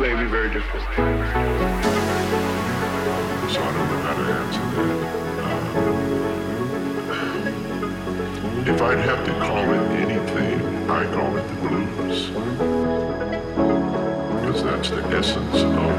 slavery very different. So I don't know how to answer that. Uh, if I'd have to call it anything, I call it the blues. Because that's the essence of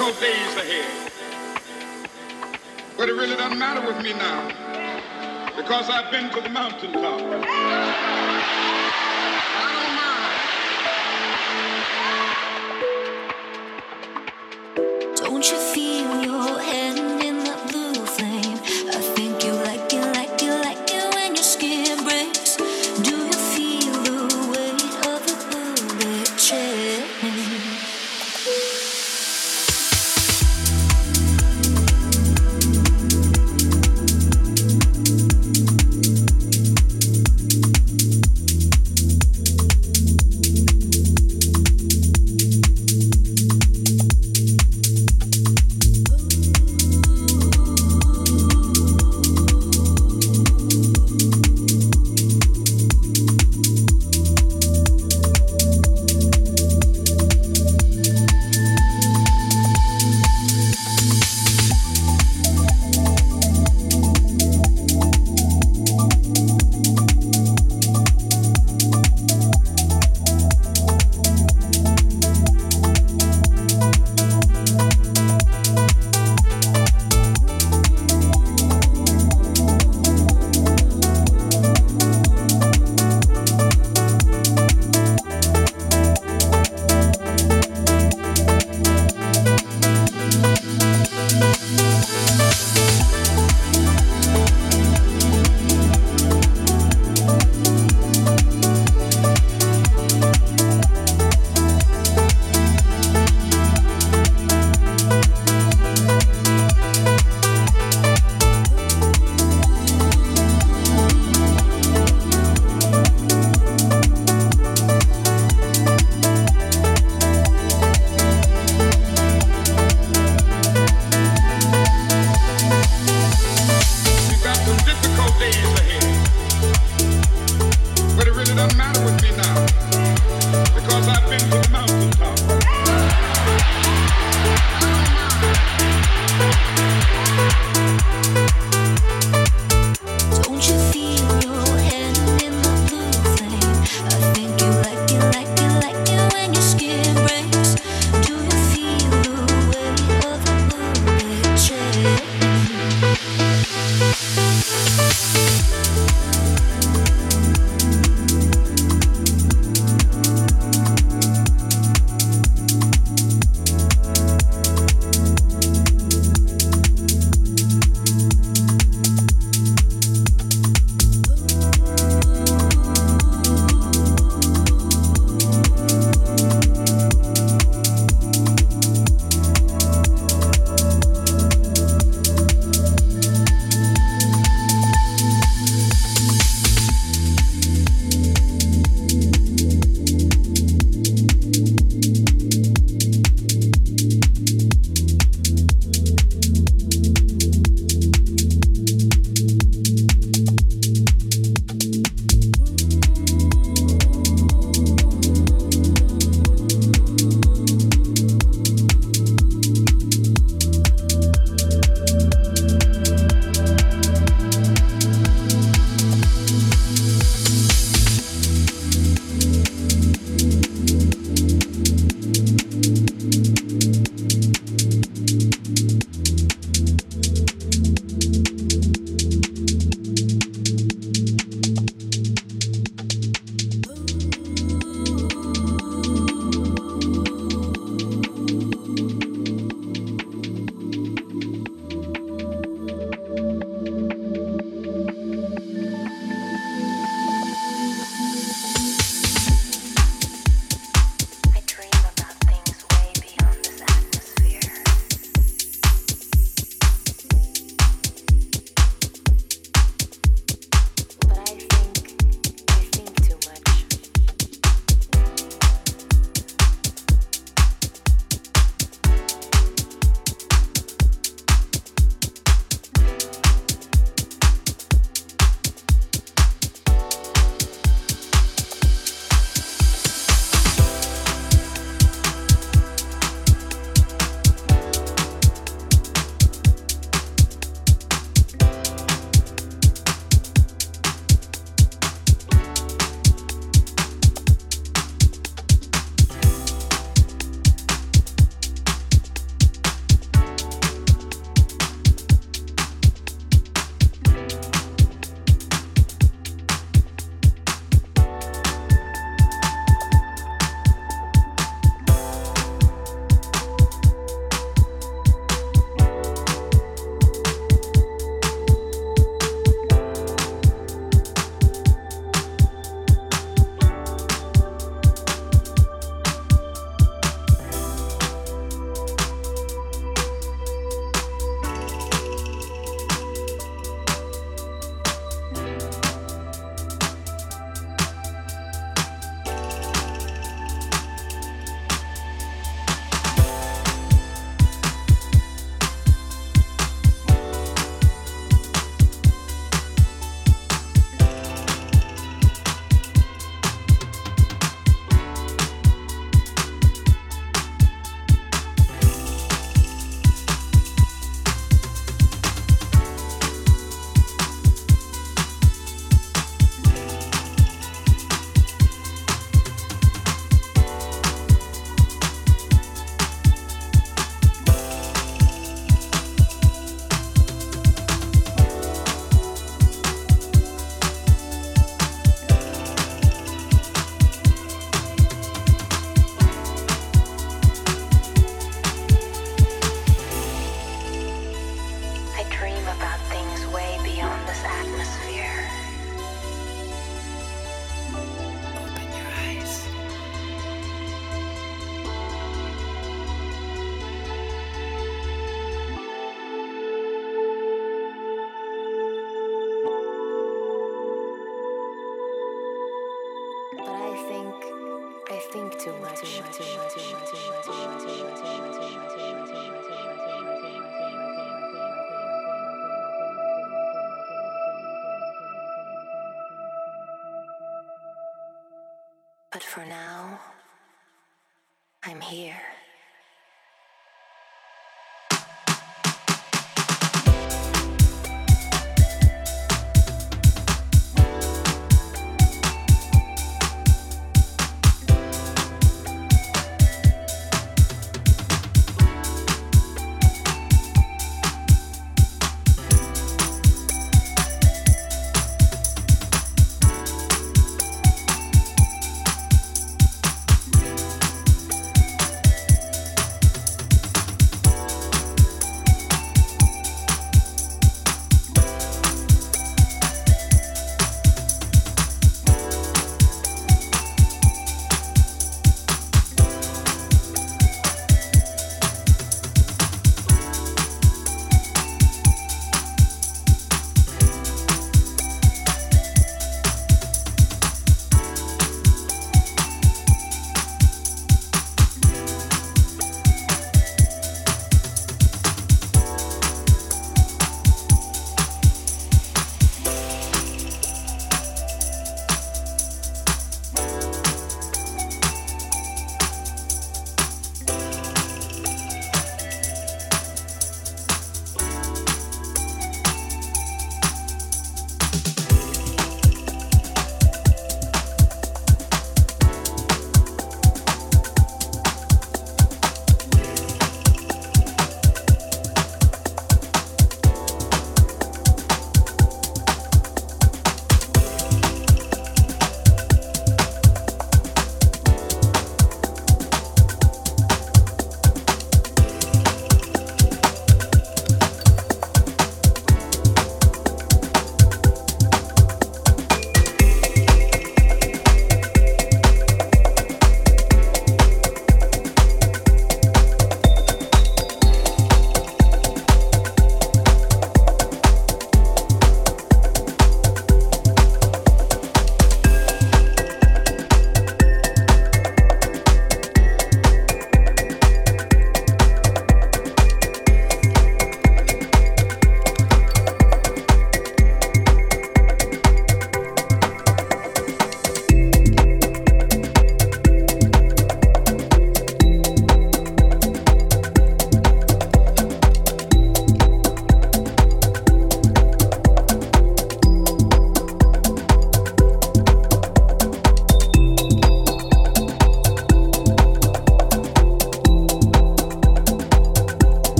difficult days ahead. But it really doesn't matter with me now because I've been to the mountaintop.